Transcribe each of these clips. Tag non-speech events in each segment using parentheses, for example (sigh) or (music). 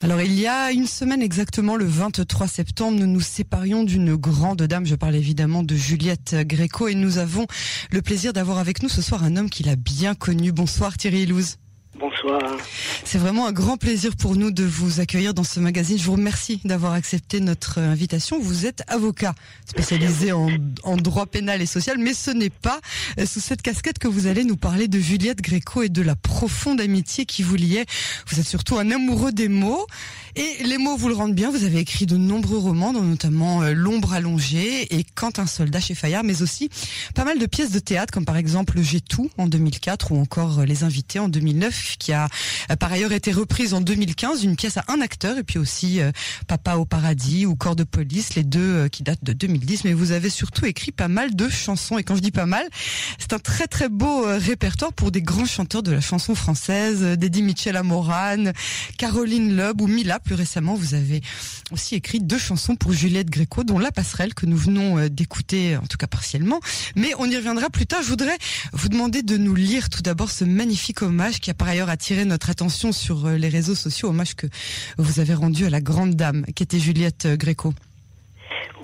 Alors il y a une semaine exactement, le 23 septembre, nous nous séparions d'une grande dame. Je parle évidemment de Juliette Gréco et nous avons le plaisir d'avoir avec nous ce soir un homme qu'il a bien connu. Bonsoir Thierry Ilouz. C'est vraiment un grand plaisir pour nous de vous accueillir dans ce magazine. Je vous remercie d'avoir accepté notre invitation. Vous êtes avocat spécialisé en, droit pénal et social, mais ce n'est pas sous cette casquette que vous allez nous parler de Juliette Gréco et de la profonde amitié qui vous liait. Vous êtes surtout un amoureux des mots et les mots vous le rendent bien. Vous avez écrit de nombreux romans, dont notamment euh, L'ombre allongée et Quand un soldat chez Fayard, mais aussi pas mal de pièces de théâtre, comme par exemple J'ai tout en 2004 ou encore Les invités en 2009 qui a euh, par ailleurs été reprise en 2015, une pièce à un acteur, et puis aussi euh, Papa au paradis ou Corps de police, les deux euh, qui datent de 2010. Mais vous avez surtout écrit pas mal de chansons, et quand je dis pas mal, c'est un très très beau répertoire pour des grands chanteurs de la chanson française, d'Eddie Mitchell à Morane, Caroline Loeb ou Mila. Plus récemment, vous avez aussi écrit deux chansons pour Juliette Gréco, dont La Passerelle que nous venons d'écouter, en tout cas partiellement. Mais on y reviendra plus tard. Je voudrais vous demander de nous lire tout d'abord ce magnifique hommage qui a par ailleurs attiré notre attention sur euh, les réseaux sociaux, hommage que vous avez rendu à la grande dame, qui était Juliette euh, Gréco.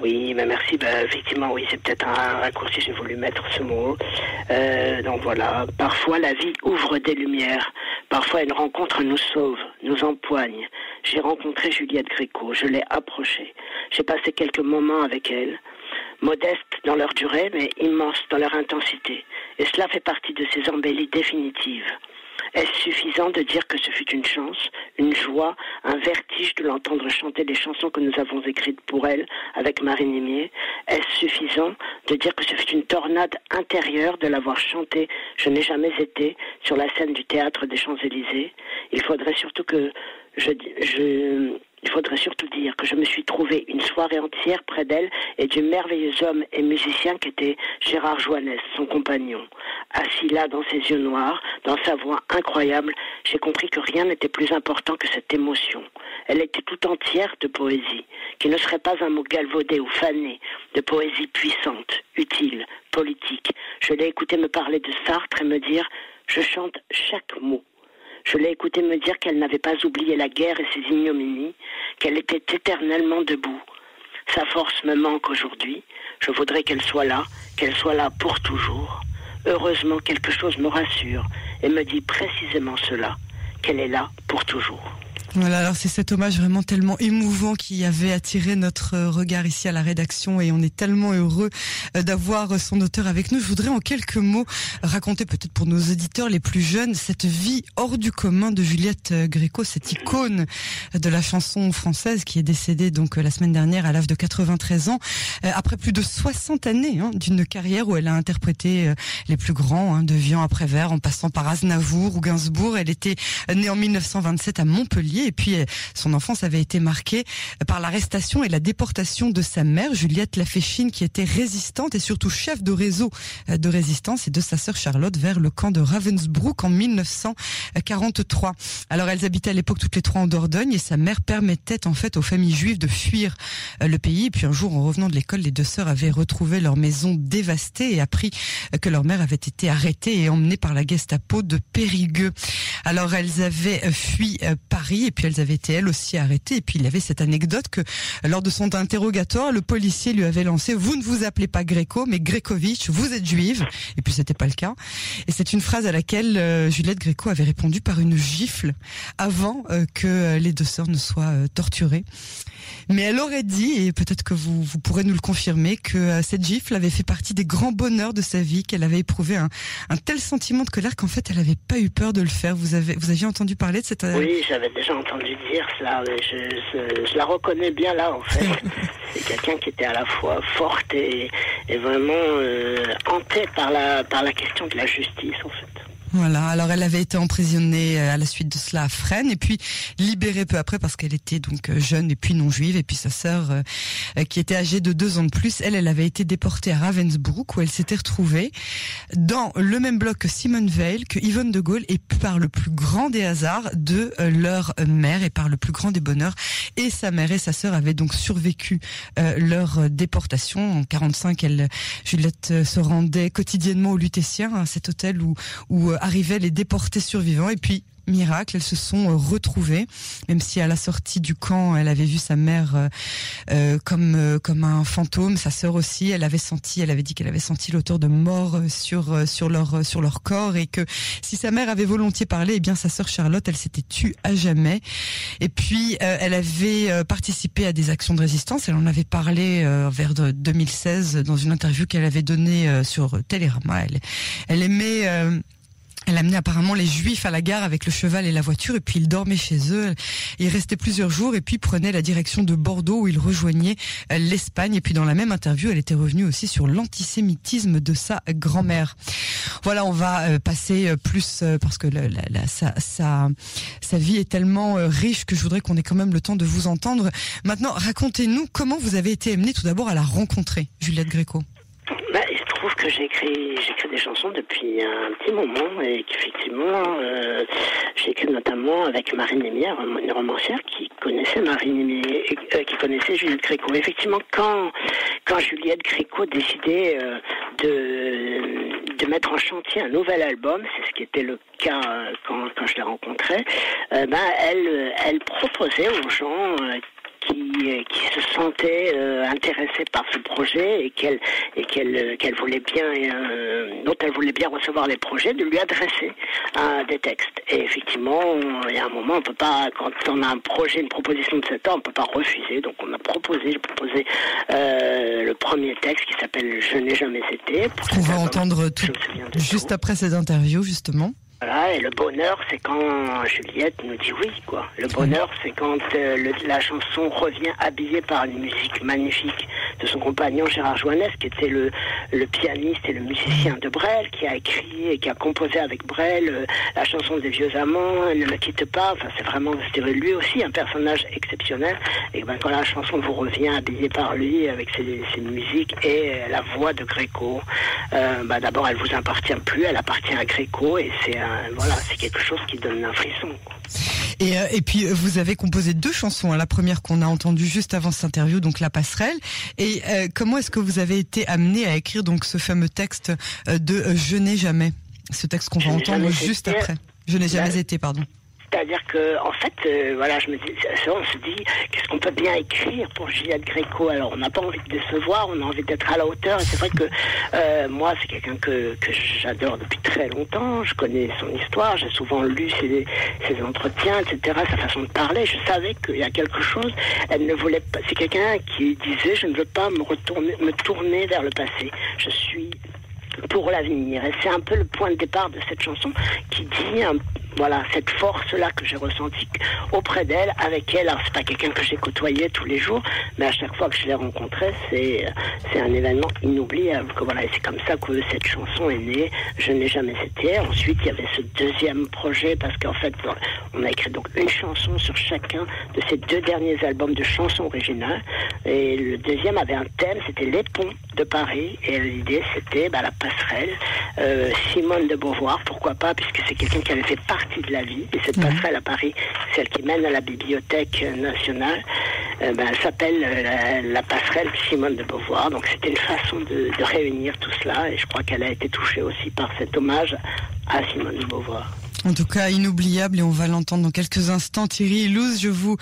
Oui, mais merci. Ben, effectivement, oui, c'est peut-être un raccourci, j'ai voulu mettre ce mot. Euh, donc voilà, parfois la vie ouvre des lumières. Parfois une rencontre nous sauve, nous empoigne. J'ai rencontré Juliette Gréco, je l'ai approchée. J'ai passé quelques moments avec elle, modestes dans leur durée, mais immenses dans leur intensité. Et cela fait partie de ces embellies définitives. Est-ce suffisant de dire que ce fut une chance, une joie, un vertige de l'entendre chanter les chansons que nous avons écrites pour elle avec Marie Nimier? Est-ce suffisant de dire que ce fut une tornade intérieure de l'avoir chanté Je n'ai jamais été sur la scène du théâtre des Champs-Élysées. Il faudrait surtout que que je me suis trouvé une soirée entière près d'elle et du merveilleux homme et musicien qu'était Gérard Joannès, son compagnon. Assis là dans ses yeux noirs, dans sa voix incroyable, j'ai compris que rien n'était plus important que cette émotion. Elle était tout entière de poésie, qui ne serait pas un mot galvaudé ou fané, de poésie puissante, utile, politique. Je l'ai écouté me parler de Sartre et me dire je chante chaque mot. Je l'ai écouté me dire qu'elle n'avait pas oublié la guerre et ses ignominies, qu'elle était éternellement debout. Sa force me manque aujourd'hui. Je voudrais qu'elle soit là, qu'elle soit là pour toujours. Heureusement, quelque chose me rassure et me dit précisément cela, qu'elle est là pour toujours. Voilà, alors c'est cet hommage vraiment tellement émouvant qui avait attiré notre regard ici à la rédaction et on est tellement heureux euh, d'avoir son auteur avec nous. Je voudrais en quelques mots raconter peut-être pour nos auditeurs les plus jeunes cette vie hors du commun de Juliette euh, Gréco, cette icône de la chanson française qui est décédée donc euh, la semaine dernière à l'âge de 93 ans après plus de 60 années hein, d'une carrière où elle a interprété les plus grands hein, de Vian après Vert en passant par Aznavour ou Gainsbourg. Elle était née en 1927 à Montpellier et puis euh, son enfance avait été marquée par l'arrestation et la déportation de sa mère, Juliette Laféchine, qui était résistante et surtout chef de réseau euh, de résistance, et de sa sœur Charlotte vers le camp de Ravensbrück en 1943. Alors elles habitaient à l'époque toutes les trois en Dordogne et sa mère permettait en fait aux familles juives de fuir euh, le pays. Et puis un jour, en revenant de l'école, les deux sœurs avaient retrouvé leur maison dévastée et appris que leur mère avait été arrêtée et emmenée par la Gestapo de Périgueux. Alors elles avaient fui Paris puis elles avaient été elles aussi arrêtées. Et puis il y avait cette anecdote que lors de son interrogatoire, le policier lui avait lancé "Vous ne vous appelez pas Gréco, mais Grékovitch. Vous êtes juive." Et puis c'était pas le cas. Et c'est une phrase à laquelle euh, Juliette Gréco avait répondu par une gifle avant euh, que les deux sœurs ne soient euh, torturées. Mais elle aurait dit, et peut-être que vous, vous pourrez nous le confirmer, que cette gifle avait fait partie des grands bonheurs de sa vie, qu'elle avait éprouvé un, un, tel sentiment de colère qu'en fait elle n'avait pas eu peur de le faire. Vous avez, vous aviez entendu parler de cette... Oui, j'avais déjà entendu dire cela, mais je, la reconnais bien là en fait. (laughs) C'est quelqu'un qui était à la fois forte et, vraiment euh, hantée par la, par la question de la justice en fait. Voilà, alors elle avait été emprisonnée euh, à la suite de cela à Fresnes et puis libérée peu après parce qu'elle était donc euh, jeune et puis non juive et puis sa sœur euh, qui était âgée de deux ans de plus, elle, elle avait été déportée à Ravensbrück où elle s'était retrouvée dans le même bloc que Simone Veil, que Yvonne de Gaulle et par le plus grand des hasards de leur mère et par le plus grand des bonheurs et sa mère et sa sœur avaient donc survécu leur déportation en 45. Elle, Juliette se rendait quotidiennement au Lutétien, à cet hôtel où où arrivaient les déportés survivants et puis miracle, elles se sont retrouvées, même si à la sortie du camp, elle avait vu sa mère comme comme un fantôme, sa sœur aussi, elle avait senti, elle avait dit qu'elle avait senti l'auteur de mort sur sur leur sur leur corps et que si sa mère avait volontiers parlé, eh bien sa sœur Charlotte, elle s'était tue à jamais. Et puis elle avait participé à des actions de résistance, elle en avait parlé vers 2016 dans une interview qu'elle avait donnée sur Télérama. Elle aimait elle amenait apparemment les juifs à la gare avec le cheval et la voiture et puis il dormait chez eux. Il restait plusieurs jours et puis prenait la direction de Bordeaux où il rejoignait euh, l'Espagne. Et puis dans la même interview, elle était revenue aussi sur l'antisémitisme de sa grand-mère. Voilà, on va euh, passer euh, plus parce que la, la, sa, sa, sa vie est tellement riche que je voudrais qu'on ait quand même le temps de vous entendre. Maintenant, racontez-nous comment vous avez été amené tout d'abord à la rencontrer, Juliette Gréco. Se trouve que j'écris j'écris des chansons depuis un petit moment et qu'effectivement euh, j'écris notamment avec Marine Lémière, une romancière qui connaissait Marine Lémière, euh, qui connaissait Juliette Gréco. Effectivement, quand quand Juliette Gréco décidait euh, de de mettre en chantier un nouvel album, c'est ce qui était le cas euh, quand, quand je l'ai rencontrée, ben elle elle proposait aux gens qui, qui se sentait euh, intéressée par ce projet et qu'elle et qu'elle euh, qu'elle voulait bien euh, dont elle voulait bien recevoir les projets de lui adresser des textes. Et effectivement il y a un moment on peut pas quand on a un projet une proposition de cet ordre on peut pas refuser. Donc on a proposé j'ai proposé le premier texte qui s'appelle je n'ai jamais été on va entendre tout juste après ces interviews justement et le bonheur, c'est quand Juliette nous dit oui, quoi. Le bonheur, c'est quand euh, la chanson revient habillée par une musique magnifique de son compagnon Gérard Joannès, qui était le, pianiste et le musicien de Brel, qui a écrit et qui a composé avec Brel euh, la chanson des vieux amants, Ne me quitte pas. Enfin, c'est vraiment, c'était lui aussi un personnage exceptionnel. Et ben, quand la chanson vous revient habillée par lui, avec ses, ses musiques et la voix de Gréco, euh, bah, d'abord, elle vous appartient plus, elle appartient à Gréco, et c'est voilà, c'est quelque chose qui donne un frisson. Et, euh, et puis euh, vous avez composé deux chansons. Hein. La première qu'on a entendue juste avant cette interview, donc La Passerelle. Et euh, comment est-ce que vous avez été amené à écrire donc ce fameux texte de Je n'ai jamais, ce texte qu'on va entendre juste après. Je n'ai jamais été, pardon. C'est-à-dire que, en fait, euh, voilà, je me on se dit, qu'est-ce qu'on peut bien écrire pour Juliette Gréco? Alors, on n'a pas envie de décevoir, on a envie d'être à la hauteur. Et c'est vrai que euh, moi, c'est quelqu'un que, j'adore depuis très longtemps. Je connais son histoire, j'ai souvent lu ses, ses, entretiens, etc., sa façon de parler. Je savais qu'il y a quelque chose. Elle ne voulait pas. C'est quelqu'un qui disait, je ne veux pas me retourner, me tourner vers le passé. Je suis pour l'avenir. Et c'est un peu le point de départ de cette chanson qui dit un voilà, cette force-là que j'ai ressentie auprès d'elle, avec elle. Alors, c'est pas quelqu'un que j'ai côtoyé tous les jours, mais à chaque fois que je l'ai rencontrée, c'est, c'est un événement inoubliable. Que voilà, et c'est comme ça que cette chanson est née. Je n'ai jamais été. Ensuite, il y avait ce deuxième projet, parce qu'en fait, on a écrit donc une chanson sur chacun de ces deux derniers albums de chansons originales. Et le deuxième avait un thème, c'était les ponts de Paris. Et l'idée, c'était bah, la passerelle. Euh, Simone de Beauvoir, pourquoi pas, puisque c'est quelqu'un qui avait fait partie de la vie. Et cette passerelle à Paris, celle qui mène à la Bibliothèque nationale, euh, ben, elle s'appelle euh, la, passerelle Simone de Beauvoir. Donc c'était une façon de, de réunir tout cela. Et je crois qu'elle a été touchée aussi par cet hommage à Simone de Beauvoir. En tout cas, inoubliable et on va l'entendre dans quelques instants. Thierry Louz, je vous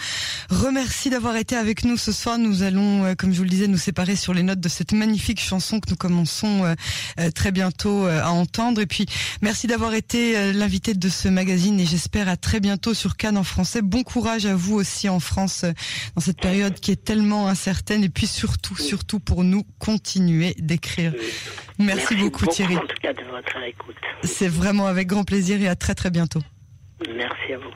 remercie d'avoir été avec nous ce soir. Nous allons, euh, comme je vous le disais, nous séparer sur les notes de cette magnifique chanson que nous commençons euh, euh, très bientôt à entendre. Et puis, merci d'avoir été l'invité de ce magazine et j'espère à très bientôt sur Cannes en français. Bon courage à vous aussi en France dans cette période qui est tellement incertaine et puis surtout, surtout pour nous continuer d'écrire. Merci, beaucoup, Thierry. En tout cas de votre écoute. C'est vraiment avec grand plaisir et à très très bientôt. Merci à vous.